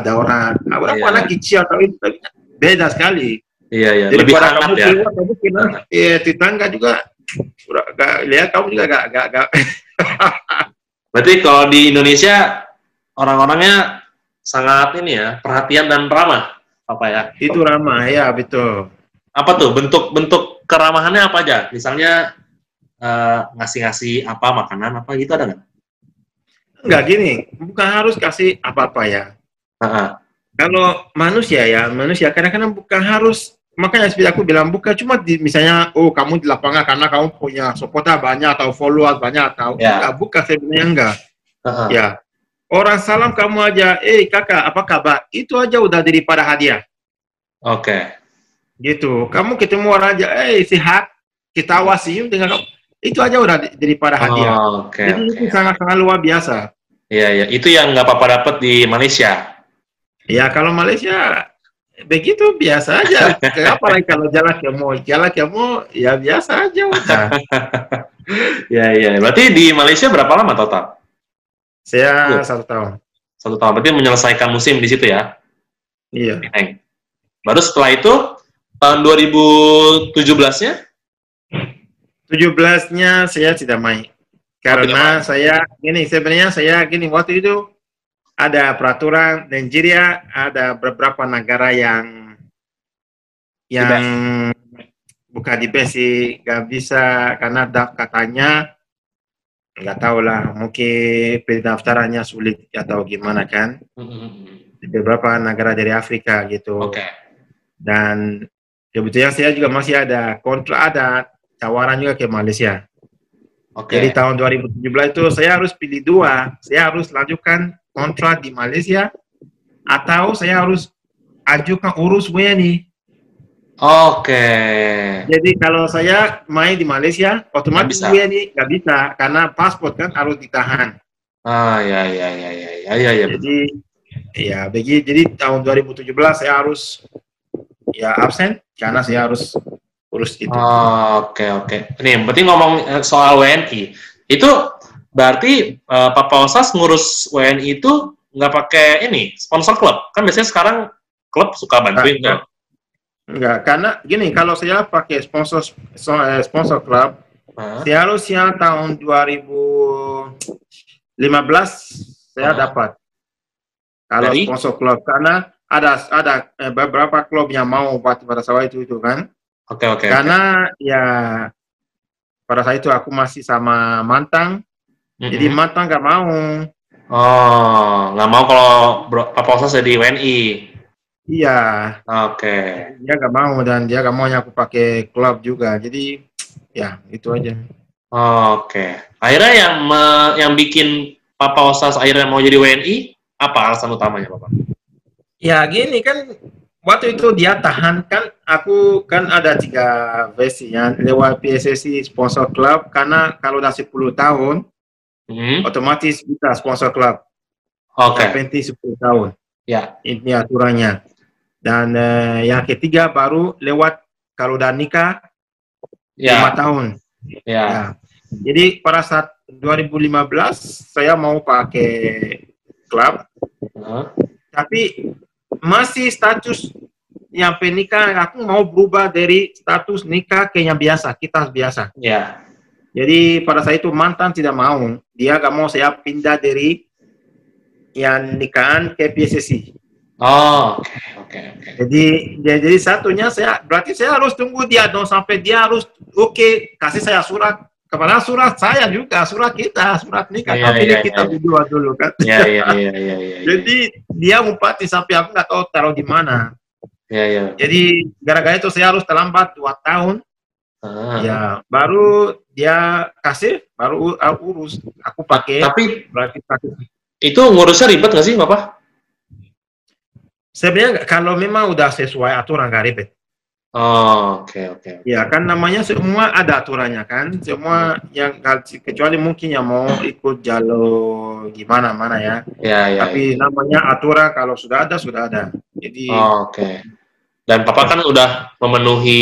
Speaker 1: ada orang ah, walaupun
Speaker 2: Iya.
Speaker 1: anak kecil atau itu tapi beda sekali
Speaker 2: Iya, iya.
Speaker 1: jadi
Speaker 2: Lebih hangat
Speaker 1: kamu
Speaker 2: ya.
Speaker 1: keluar kamu kena eh tetangga juga udah gak, lihat kamu juga gak, gak, gak
Speaker 2: Berarti kalau di Indonesia orang-orangnya sangat ini ya, perhatian dan ramah. Apa ya?
Speaker 1: itu ramah ya betul
Speaker 2: Apa tuh bentuk-bentuk keramahannya apa aja? Misalnya eh, ngasih-ngasih apa makanan apa gitu ada nggak?
Speaker 1: Enggak gini bukan harus kasih apa-apa ya Kalau manusia ya manusia kadang-kadang bukan harus makanya seperti aku bilang bukan cuma di, misalnya oh kamu di lapangan karena kamu punya supporter banyak atau followers banyak atau
Speaker 2: Ya.
Speaker 1: enggak bukan sebenarnya enggak
Speaker 2: ah.
Speaker 1: ya orang salam kamu aja eh kakak apa kabar itu aja udah daripada hadiah
Speaker 2: Oke.
Speaker 1: gitu kamu ketemu orang aja eh sehat kita senyum dengan kamu itu aja udah daripada hadiah
Speaker 2: Oh, Oke.
Speaker 1: jadi
Speaker 2: oke.
Speaker 1: itu sangat sangat luar biasa
Speaker 2: Iya, iya. Itu yang nggak apa-apa dapet di Malaysia.
Speaker 1: Ya kalau Malaysia begitu biasa aja apalagi kalau jalan ke mall jalan ke mall ya biasa aja udah
Speaker 2: Iya, iya. Berarti di Malaysia berapa lama total?
Speaker 1: saya
Speaker 2: Iya.
Speaker 1: satu tahun
Speaker 2: Satu tahun. Berarti menyelesaikan musim di situ ya?
Speaker 1: iya
Speaker 2: Penang. Baru setelah itu tahun 2017-nya
Speaker 1: 17-nya saya tidak main. Karena saya gini sebenarnya saya gini waktu itu ada peraturan Nigeria ada beberapa negara yang yang bukan di sih nggak bisa karena katanya nggak tahu lah mungkin pendaftarannya sulit atau gimana kan di beberapa negara dari Afrika gitu
Speaker 2: Oke.
Speaker 1: dan kebetulan saya juga masih ada kontrak ada tawaran juga ke Malaysia
Speaker 2: Oke.
Speaker 1: Jadi tahun 2017 itu saya harus pilih dua. Saya harus lanjutkan kontrak di Malaysia atau saya harus ajukan urus WNI.
Speaker 2: Oke.
Speaker 1: Jadi kalau saya main di Malaysia, otomatis
Speaker 2: Nggak bisa.
Speaker 1: WNI nggak bisa karena paspor kan harus ditahan.
Speaker 2: Ah, ya, ya, ya, ya, ya, ya, ya, betul.
Speaker 1: Jadi ya begi jadi tahun 2017 saya harus ya absen karena saya harus urus itu.
Speaker 2: Oh, Oke, oke. Nih, berarti ngomong soal WNI, itu berarti eh, Papa Osas ngurus WNI itu nggak pakai ini sponsor klub kan biasanya sekarang klub suka bantuin
Speaker 1: Ah,
Speaker 2: kan?
Speaker 1: Enggak, karena gini kalau saya pakai sponsor so- eh, sponsor klub
Speaker 2: Hah?
Speaker 1: Seharusnya tahun 2015 saya dapat kalau
Speaker 2: Dari?
Speaker 1: sponsor klub karena ada ada eh, beberapa klub yang mau buat pada saat itu itu kan
Speaker 2: Oke, oke. oke.
Speaker 1: karena ya pada saat itu aku masih sama mantan
Speaker 2: Mm-mm.
Speaker 1: jadi mantan nggak mau
Speaker 2: oh, nggak mau kalau bro, Papa Osas jadi WNI.
Speaker 1: iya
Speaker 2: Oke.
Speaker 1: dia nggak mau dan dia nggak mau aku pakai klub juga jadi ya itu aja
Speaker 2: Oke. Akhirnya yang me- yang bikin Papa Osas akhirnya mau jadi WNI apa alasan utamanya, Bapak?
Speaker 1: Ya gini kan waktu itu dia tahan kan aku kan ada tiga versi ya lewat PSSI sponsor klub karena kalau udah 10 tahun
Speaker 2: Hmm?
Speaker 1: otomatis bisa sponsor klub
Speaker 2: Oke.
Speaker 1: yang penting 10 tahun
Speaker 2: Ya.
Speaker 1: ini aturannya dan eh, yang ketiga baru lewat kalau udah nikah lima
Speaker 2: Ya.
Speaker 1: tahun
Speaker 2: Ya.
Speaker 1: ya. jadi pada saat 2015 saya mau pakai klub
Speaker 2: Hah?
Speaker 1: tapi masih status yang pernikah aku mau berubah dari status nikah ke yang biasa kita biasa
Speaker 2: Ya.
Speaker 1: Jadi pada saat itu mantan tidak mau dia gak mau saya pindah dari yang nikahan ke PSSI
Speaker 2: Oh, oke, oke, oke.
Speaker 1: jadi dia jadi satunya saya berarti saya harus tunggu dia dong sampai dia harus oke kasih saya surat kepada surat saya juga surat kita surat nikah
Speaker 2: Iya,
Speaker 1: tapi
Speaker 2: iya,
Speaker 1: kita
Speaker 2: iya.
Speaker 1: berdua dulu kan
Speaker 2: Ya, ya, ya, ya, ya.
Speaker 1: jadi dia umpati sampai aku nggak tahu taruh di mana
Speaker 2: ya, ya.
Speaker 1: Jadi gara-gara itu saya harus terlambat dua tahun.
Speaker 2: Ah.
Speaker 1: Ya baru dia kasih, baru aku urus. Aku pakai
Speaker 2: Tapi
Speaker 1: berarti pakai.
Speaker 2: itu ngurusnya ribet nggak sih, Bapak?
Speaker 1: Sebenarnya kalau memang udah sesuai aturan nggak ribet.
Speaker 2: Oh, oke oke.
Speaker 1: Ya kan namanya semua ada aturannya kan. Semua yang kecuali mungkin yang mau ikut jalur gimana mana ya.
Speaker 2: Ya ya.
Speaker 1: Tapi namanya aturan kalau sudah ada sudah ada. Jadi
Speaker 2: Oh, oke. Dan papa kan udah memenuhi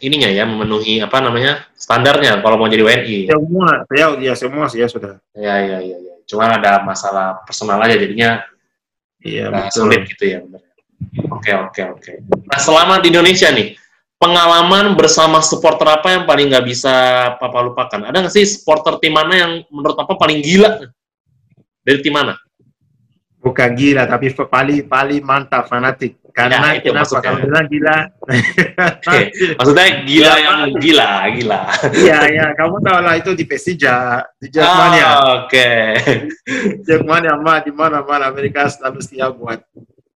Speaker 2: ininya ya, memenuhi apa namanya standarnya kalau mau jadi WNI.
Speaker 1: semua saya ya semua saya sudah.
Speaker 2: Ya ya ya ya. Cuma ada masalah personal aja jadinya
Speaker 1: Iya
Speaker 2: Nah,
Speaker 1: betul.
Speaker 2: sulit gitu ya. Oke oke oke. Nah selama di Indonesia nih pengalaman bersama supporter apa yang paling nggak bisa papa lupakan? Ada nggak sih supporter tim mana yang menurut papa paling gila dari tim mana?
Speaker 1: Bukan gila tapi paling paling mantap fanatik. Karena
Speaker 2: Ya, itu
Speaker 1: kenapa
Speaker 2: maksudnya.
Speaker 1: kalau bilang gila?
Speaker 2: Maksudnya gila
Speaker 1: Ya,
Speaker 2: yang gila gila.
Speaker 1: Iya ya kamu tahu lah itu di Persija di Jerman ya.
Speaker 2: Ah, Oke.
Speaker 1: Jerman ya mah di mana mana Amerika selalu siap buat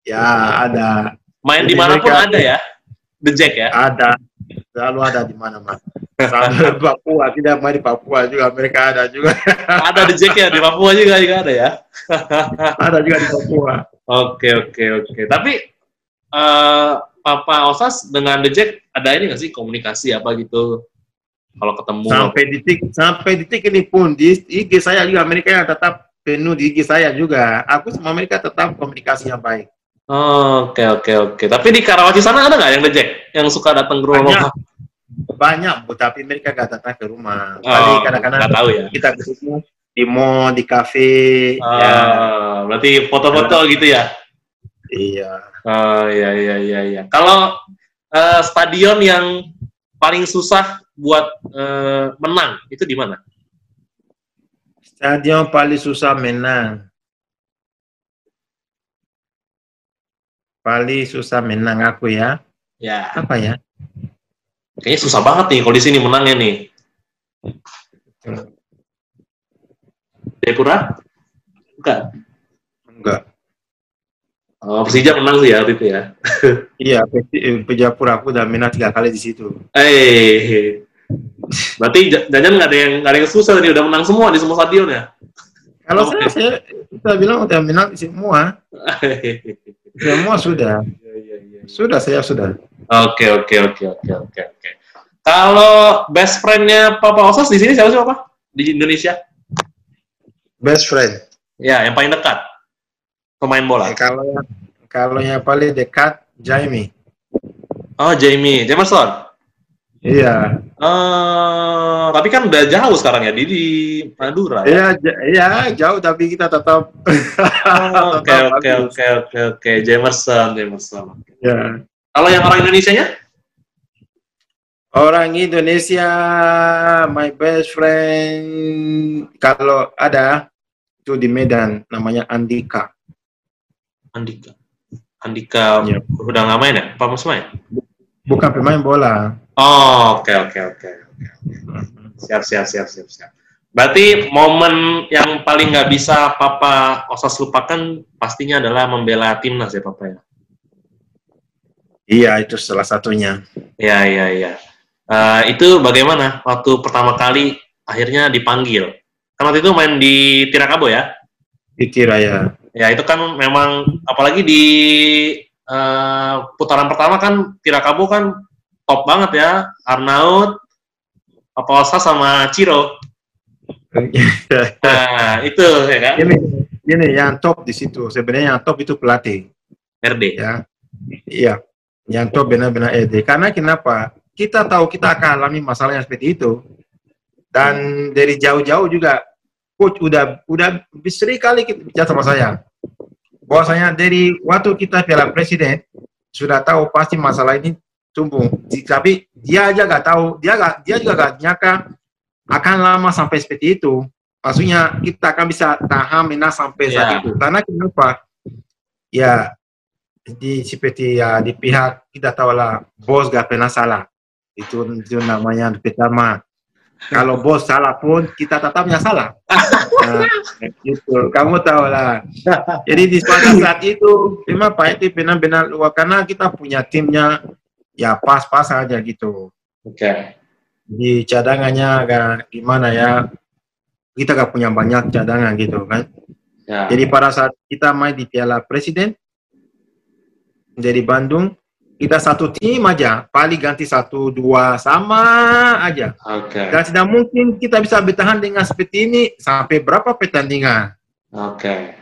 Speaker 1: ya ada
Speaker 2: Main
Speaker 1: Jadi
Speaker 2: di mana pun
Speaker 1: mereka-
Speaker 2: ada ya, The Jack ya.
Speaker 1: ada selalu ada di mana mana. Sampai Papua tidak main di Papua juga mereka ada juga
Speaker 2: Ada The Jack ya di Papua juga juga ada ya.
Speaker 1: ada juga di Papua.
Speaker 2: Oke oke oke. Tapi eh Papa Osas dengan The Jack ada ini nggak sih komunikasi apa gitu? Kalau ketemu.
Speaker 1: Sampai detik sampai detik ini pun di IG saya juga mereka yang tetap penuh di IG saya juga. Aku sama mereka tetap komunikasi yang baik.
Speaker 2: Oh, Oke oke oke. Tapi di Karawaci sana ada nggak yang The Jack yang suka datang ke rumah?
Speaker 1: Banyak. Banyak, Bu, tapi mereka gak datang ke rumah.
Speaker 2: Oh,
Speaker 1: Tadi kadang-kadang
Speaker 2: nggak tahu ya.
Speaker 1: kita ketemu di mall, di kafe.
Speaker 2: Ah,
Speaker 1: ya,
Speaker 2: berarti foto-foto gitu ya?
Speaker 1: Iya.
Speaker 2: Oh iya iya iya iya. Kalau eh, stadion yang paling susah buat eh, menang itu di mana?
Speaker 1: Stadion paling susah menang. Paling susah menang aku ya.
Speaker 2: Ya,
Speaker 1: Apa ya?
Speaker 2: kayaknya susah banget nih kalau di sini menangnya nih. Jayapura? Bukan. Oh, Persija menang sih ya waktu itu ya.
Speaker 1: Iya, Pe- Pejapura aku udah menang tiga kali di situ.
Speaker 2: Eh, berarti j- jangan nggak ada yang nggak ada yang susah tadi udah menang semua di semua stadion ya.
Speaker 1: Kalau
Speaker 2: Oke.
Speaker 1: saya, saya kita bilang udah menang semua. Semua sudah.
Speaker 2: Iya, iya, iya.
Speaker 1: Sudah, saya sudah.
Speaker 2: Oke oke oke oke oke oke. Kalau best friendnya Papa Osas di sini siapa sih Papa? Di Indonesia?
Speaker 1: Best friend.
Speaker 2: Ya, yang paling dekat pemain bola.
Speaker 1: Eh, kalau yang kalau yang paling dekat Jamie.
Speaker 2: Oh, Jamie, Jamerson.
Speaker 1: Iya.
Speaker 2: Eh, tapi kan udah jauh sekarang ya, di di Madura. ya?
Speaker 1: Iya, j- iya jauh tapi kita tetap.
Speaker 2: Oh, Oke oke oke oke oke, Jamerson, Jamerson.
Speaker 1: Ya.
Speaker 2: Kalau yang orang Indonesianya?
Speaker 1: Orang Indonesia, my best friend, kalau ada itu di Medan, namanya Andika.
Speaker 2: Andika. Andika
Speaker 1: Iya.
Speaker 2: udah nggak main ya? Apa masih main?
Speaker 1: Bukan pemain bola.
Speaker 2: Oh, oke oke oke. Siap siap siap siap siap. Berarti momen yang paling nggak bisa Papa Osas lupakan pastinya adalah membela timnas ya Papa ya.
Speaker 1: Iya, itu salah satunya.
Speaker 2: Ya ya ya. Eh, itu bagaimana waktu pertama kali akhirnya dipanggil? Kan waktu itu main di Tirakabo ya?
Speaker 1: Dikira ya.
Speaker 2: Ya itu kan memang apalagi di eh, putaran pertama kan Tirakabo kan top banget ya. Arnaud, Papa Osas sama Ciro. Nah, itu ya kan?
Speaker 1: ini, ini yang top di situ. Sebenarnya yang top itu pelatih.
Speaker 2: RD.
Speaker 1: Ya, iya. Yang top benar-benar ED. Karena kenapa? Kita tahu kita akan alami masalah yang seperti itu. Dan dari jauh-jauh juga, coach udah udah sering kali kita bicara sama saya. Bahwasanya dari waktu kita Piala Presiden sudah tahu pasti masalah ini tumbuh. Tapi dia aja gak tahu, dia gak, dia juga gak nyangka akan lama sampai seperti itu. Maksudnya kita akan bisa tahan menang sampai saat
Speaker 2: Ya.
Speaker 1: itu. Karena kenapa? Ya di seperti ya di pihak kita tahu lah bos gak pernah salah itu itu namanya pertama kalau bos salah pun kita tetapnya salah. Nah, gitu. Kamu tahu lah. Jadi di pada saat itu memang Pak Eti benar-benar luar karena kita punya timnya ya pas-pas aja gitu.
Speaker 2: Oke.
Speaker 1: di cadangannya agak gimana ya? Kita gak punya banyak cadangan gitu kan.
Speaker 2: Ya.
Speaker 1: jadi pada saat kita main di Piala Presiden dari Bandung, kita satu tim aja, paling ganti satu dua sama aja.
Speaker 2: Oke.
Speaker 1: Dan tidak mungkin kita bisa bertahan dengan seperti ini sampai berapa pertandingan.
Speaker 2: Oke.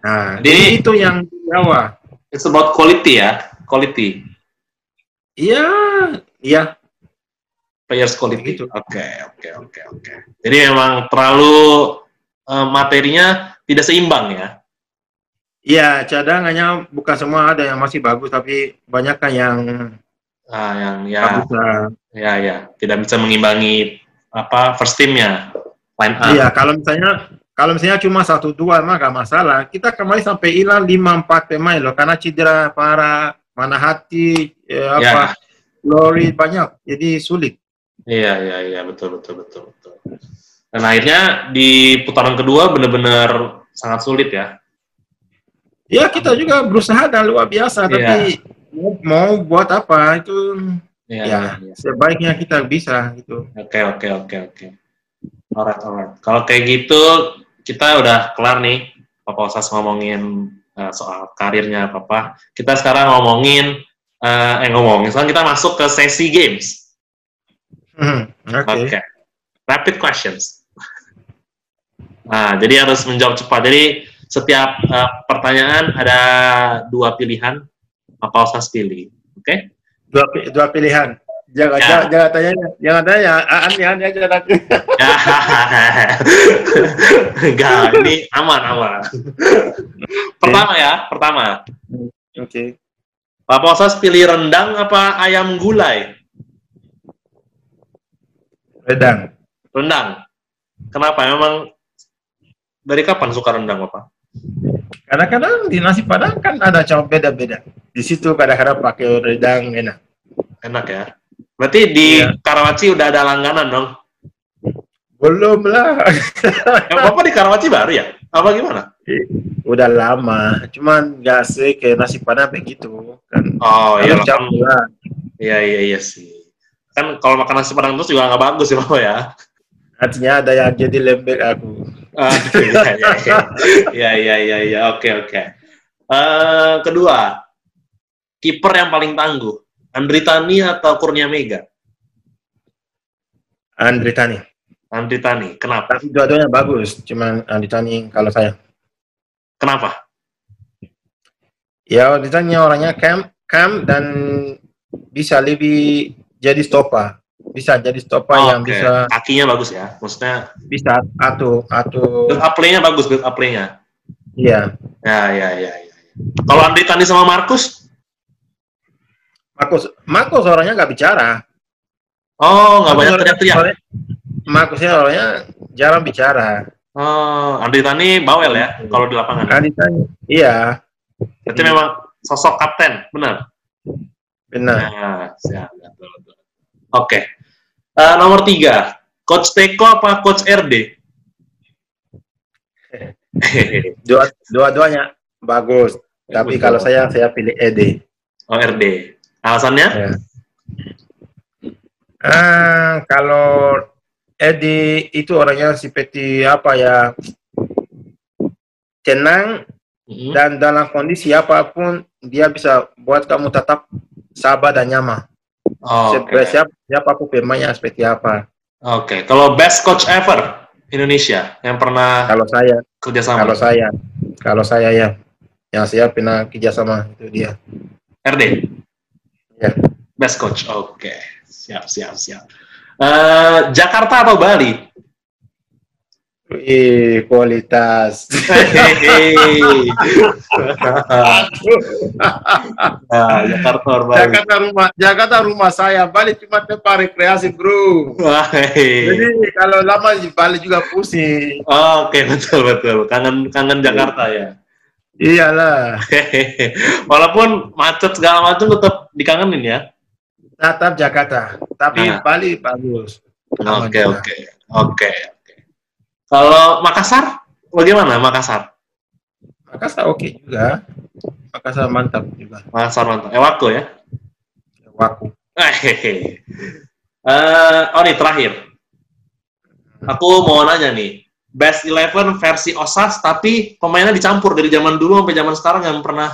Speaker 1: Nah,
Speaker 2: Jadi-
Speaker 1: jadi itu yang Jawa.
Speaker 2: It's about quality ya, quality.
Speaker 1: Iya, iya.
Speaker 2: Players quality. Oke, oke, oke, oke. Jadi memang terlalu eh, materinya tidak seimbang ya.
Speaker 1: Iya, cadangannya bukan semua ada yang masih bagus, tapi banyak kan yang
Speaker 2: Nah, yang ya,
Speaker 1: bisa.
Speaker 2: ya, ya, tidak bisa mengimbangi apa first teamnya, line up.
Speaker 1: Iya, kalau misalnya kalau misalnya cuma satu dua mah gak masalah. Kita kemarin sampai hilang lima empat pemain loh, karena cedera parah, mana hati, eh, apa, Lori banyak, jadi sulit.
Speaker 2: Iya, iya, iya, betul, betul, betul, betul. Dan akhirnya di putaran kedua benar-benar sangat sulit ya.
Speaker 1: Ya kita juga berusaha dan luar biasa,
Speaker 2: Iya.
Speaker 1: tapi mau, mau buat apa itu
Speaker 2: Iya,
Speaker 1: ya
Speaker 2: iya, iya.
Speaker 1: sebaiknya kita bisa gitu.
Speaker 2: Oke, oke, oke, oke. Alright, alright. Kalau kayak gitu, kita udah kelar nih. Papa Osas ngomongin eh, soal karirnya Papa. Kita sekarang ngomongin, eh, eh ngomongin, sekarang kita masuk ke sesi games.
Speaker 1: Hmm, Oke.
Speaker 2: Oke. Rapid questions. Nah, jadi harus menjawab cepat. Jadi setiap eh, pertanyaan ada dua pilihan. Papa Osas pilih. Oke?
Speaker 1: Dua, pi- dua pilihan. Jangan,
Speaker 2: Ya.
Speaker 1: jangan, jangan tanya, jangan tanya, aneh aneh aja nanti.
Speaker 2: Ya, enggak, ini aman, aman. Pertama ya, pertama.
Speaker 1: Oke.
Speaker 2: Pak Posas pilih rendang apa ayam gulai?
Speaker 1: Redang.
Speaker 2: Rendang. Kenapa? Memang dari kapan suka rendang, Bapak?
Speaker 1: Kadang-kadang di nasi padang kan ada cara beda-beda. Di situ kadang-kadang pakai redang enak.
Speaker 2: Enak ya. Berarti di
Speaker 1: Iya.
Speaker 2: Karawaci udah ada langganan dong.
Speaker 1: Belum lah.
Speaker 2: Ya, Bapak di Karawaci baru ya? Apa gimana?
Speaker 1: Udah lama. Cuman nggak sih kayak nasi padang begitu kan.
Speaker 2: Oh iya,
Speaker 1: campuran.
Speaker 2: iya iya iya sih. Kan kalau makan nasi padang terus juga nggak bagus ya Bapak ya.
Speaker 1: Artinya ada yang jadi lembek aku.
Speaker 2: Ah, iya, iya, iya. iya, iya, iya, iya. Oke, oke. Eh, kedua, kiper yang paling tangguh, Andri Tani atau Kurnia Mega?
Speaker 1: Andri Tani.
Speaker 2: Andri Tani, kenapa?
Speaker 1: Tapi dua-duanya bagus. Cuman Andri Tani kalau saya.
Speaker 2: Kenapa?
Speaker 1: Ya Andri Tani orangnya camp, camp dan bisa lebih jadi stopper. Bisa jadi stopper
Speaker 2: Oh,
Speaker 1: yang
Speaker 2: oke.
Speaker 1: bisa
Speaker 2: Kakinya bagus ya, maksudnya
Speaker 1: bisa atu atu.
Speaker 2: build up play-nya bagus, build up play-nya.
Speaker 1: Iya.
Speaker 2: Ya, ya, ya, ya. Kalau Andri Tani sama Markus,
Speaker 1: Markus Markus orangnya nggak bicara.
Speaker 2: oh nggak banyak teriak-teriak.
Speaker 1: Markusnya orangnya jarang bicara.
Speaker 2: Oh, Andri Tani bawel ya, kalau di lapangan.
Speaker 1: Andri Tani. Iya,
Speaker 2: Berarti memang sosok kapten, benar?
Speaker 1: benar.
Speaker 2: Nah, siap, betul, betul. Oke. Eh, nomor tiga, Coach Teko apa Coach RD?
Speaker 1: Dua dua-duanya bagus. Tapi kalau saya saya pilih Ede.
Speaker 2: Oh, RD. Alasannya?
Speaker 1: Ya. Ah, kalau Edi itu orangnya seperti apa ya? Tenang
Speaker 2: Mhm.
Speaker 1: dan dalam kondisi apa pun dia bisa buat kamu tetap sabar dan nyaman.
Speaker 2: Oh, Oke.
Speaker 1: Siapa siapa siapa pun pemainnya seperti apa.
Speaker 2: Oke. Kalau best coach ever Indonesia yang pernah
Speaker 1: Kalau saya,
Speaker 2: kerjasama?
Speaker 1: kalau saya, kalau saya ya, yang saya pernah kerjasama itu dia.
Speaker 2: RD.
Speaker 1: Ya.
Speaker 2: Best coach. Oke. Siap, siap, siap. Eh, Jakarta atau Bali?
Speaker 1: Kualitas.
Speaker 2: Nah, Jakarta Bali?
Speaker 1: Jakarta rumah, Jakarta rumah saya. Bali cuma tempat rekreasi, bro. Jadi kalau lama di Bali juga pusing.
Speaker 2: Oke, betul betul. Kangen kangen Jakarta ya.
Speaker 1: Iyalah.
Speaker 2: Walaupun macet segala macam tetap dikangenin ya.
Speaker 1: tetap Jakarta. Tapi
Speaker 2: Nah.
Speaker 1: Bali bagus.
Speaker 2: Oke oke oke. Kalau Makassar bagaimana Makassar?
Speaker 1: Makassar oke juga. Makassar mantap juga.
Speaker 2: Makassar mantap. Ewako ya. Hehehe. Eh, oh nih terakhir. Aku mau nanya nih. Best Eleven versi OSAS tapi pemainnya dicampur dari zaman dulu sampai zaman sekarang yang pernah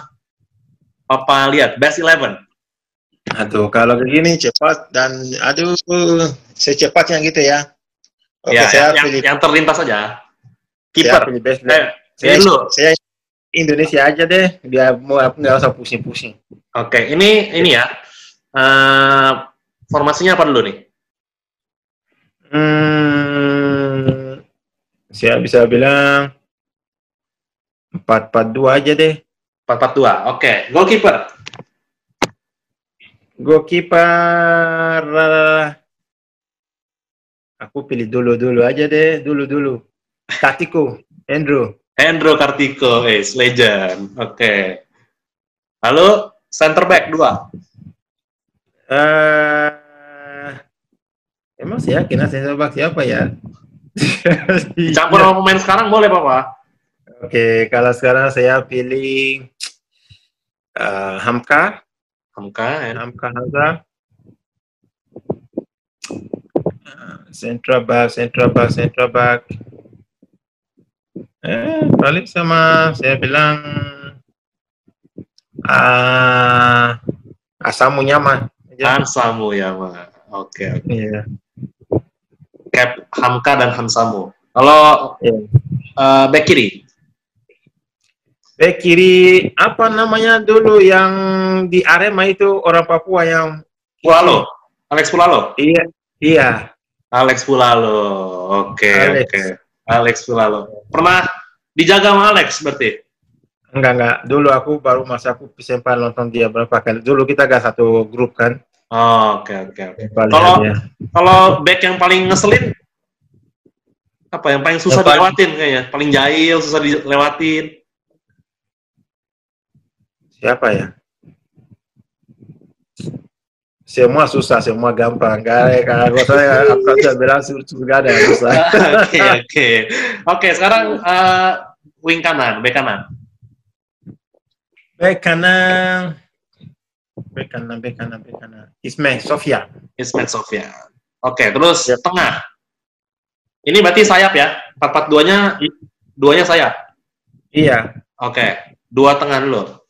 Speaker 2: Papa lihat. Best Eleven.
Speaker 1: Aduh, kalau begini cepat dan aduh secepatnya gitu ya.
Speaker 2: Oke, ya, saya yang, pilih yang terlintas saja. Kiper.
Speaker 1: pilih best eh, saya, dulu. saya Indonesia aja deh, biar mau nggak usah pusing-pusing.
Speaker 2: Oke, ini ini ya. Uh, formasinya apa dulu nih?
Speaker 1: Hmm, saya bisa bilang empat empat dua aja deh.
Speaker 2: Empat empat dua. Oke, goalkeeper.
Speaker 1: Goalkeeper aku pilih dulu dulu aja deh, dulu dulu. Kartiko, Andrew.
Speaker 2: Andrew Kartiko, eh, legend. Oke. Okay. Lalu center back dua.
Speaker 1: Uh, emang sih yakin center back siapa ya?
Speaker 2: Campur sama pemain sekarang boleh, Bapak?
Speaker 1: Oke, okay, kalau sekarang saya pilih uh, Hamka.
Speaker 2: Hamka and
Speaker 1: Hamka Hamza. Central back, central back, central back. Eh, balik sama saya bilang ah uh, Asamu Yama.
Speaker 2: Asamu Yama. Oke. Okay, okay. Iya. Cap Hamka dan Hamsamu. Kalau yeah. uh, back kiri?
Speaker 1: Back kiri apa namanya dulu yang di Arema itu orang Papua yang
Speaker 2: Pulalo, Alex Pulalo.
Speaker 1: Iya, iya.
Speaker 2: Alex Pulalo. Oke, okay, oke. Okay. Alex Pulalo. Pernah dijaga sama Alex berarti?
Speaker 1: Enggak, enggak. Dulu aku baru masa aku sempat nonton dia berapa kali. Dulu kita gak satu grup kan.
Speaker 2: Oh, oke, oke. Kalau kalau back yang paling ngeselin apa yang paling susah yang dilewatin kayaknya? Paling jahil, susah dilewatin.
Speaker 1: Siapa ya? Semua susah, semua gampang. Gak kalau saya aku bisa bilang surga ada yang susah.
Speaker 2: Oke, oke. Oke, sekarang uh, wing kanan, bek kanan.
Speaker 1: Bek kanan. Bek kanan, bek kanan, bek kanan. Ismail Sofia.
Speaker 2: Ismail Sofia. Oke, terus yep. tengah. Ini berarti sayap ya? Empat empat duanya, duanya sayap.
Speaker 1: Iya.
Speaker 2: Oke, dua tengah dulu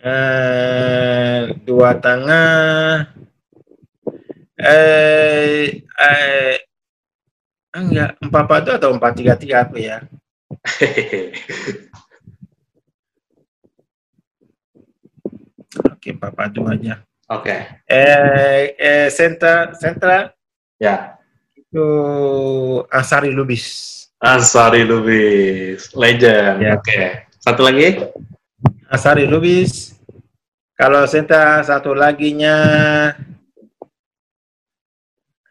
Speaker 1: eh, dua tangan eh, eh enggak empat empat itu atau empat tiga tiga apa ya? Oke empat empat dua aja.
Speaker 2: Oke. Okay.
Speaker 1: eh eh sentra sentra?
Speaker 2: Ya.
Speaker 1: Itu Ansari Lubis.
Speaker 2: Ansari Lubis legend. Ya. oke. Okay. satu lagi
Speaker 1: Asari Lubis. Kalau Senta satu laginya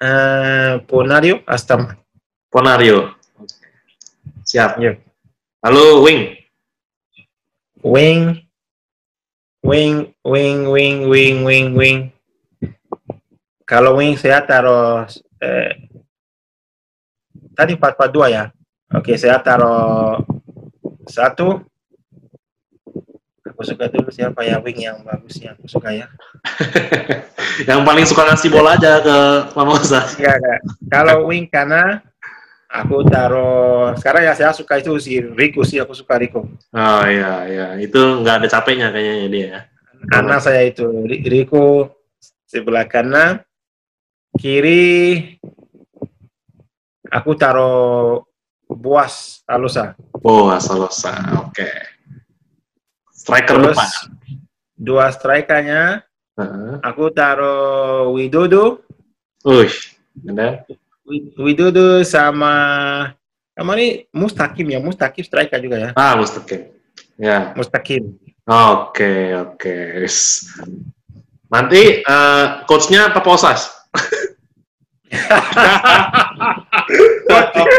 Speaker 1: uh, Ponario Astam.
Speaker 2: Ponario. Siap.
Speaker 1: Ya.
Speaker 2: Lalu Wing.
Speaker 1: Wing. Wing, wing, wing, wing, wing, wing. Kalau wing saya taruh eh, tadi 442 ya. Oke, saya taruh satu, aku suka dulu siapa ya wing yang bagus yang aku suka ya.
Speaker 2: Yang paling suka ngasih bola aja ke Mamosa
Speaker 1: enggak enggak kalau wing karena aku taruh sekarang ya saya suka itu si Rico sih aku suka Rico
Speaker 2: oh iya iya. Itu nggak ada capeknya kayaknya dia ya?
Speaker 1: Karena saya itu Rico sebelah kanan kiri aku taruh Buas Alosa.
Speaker 2: Buas Alosa oke. okay. Striker Terus, depan.
Speaker 1: Dua strikernya, uh-huh. aku taruh Widodo.
Speaker 2: Ush, benar.
Speaker 1: Widodo sama sama ini Mustakim ya, Mustakim striker juga ya.
Speaker 2: Ah, Mustakim. Ya.
Speaker 1: Mustakim.
Speaker 2: Oke, okay, oke. Okay. Nanti uh, coachnya apa Posas?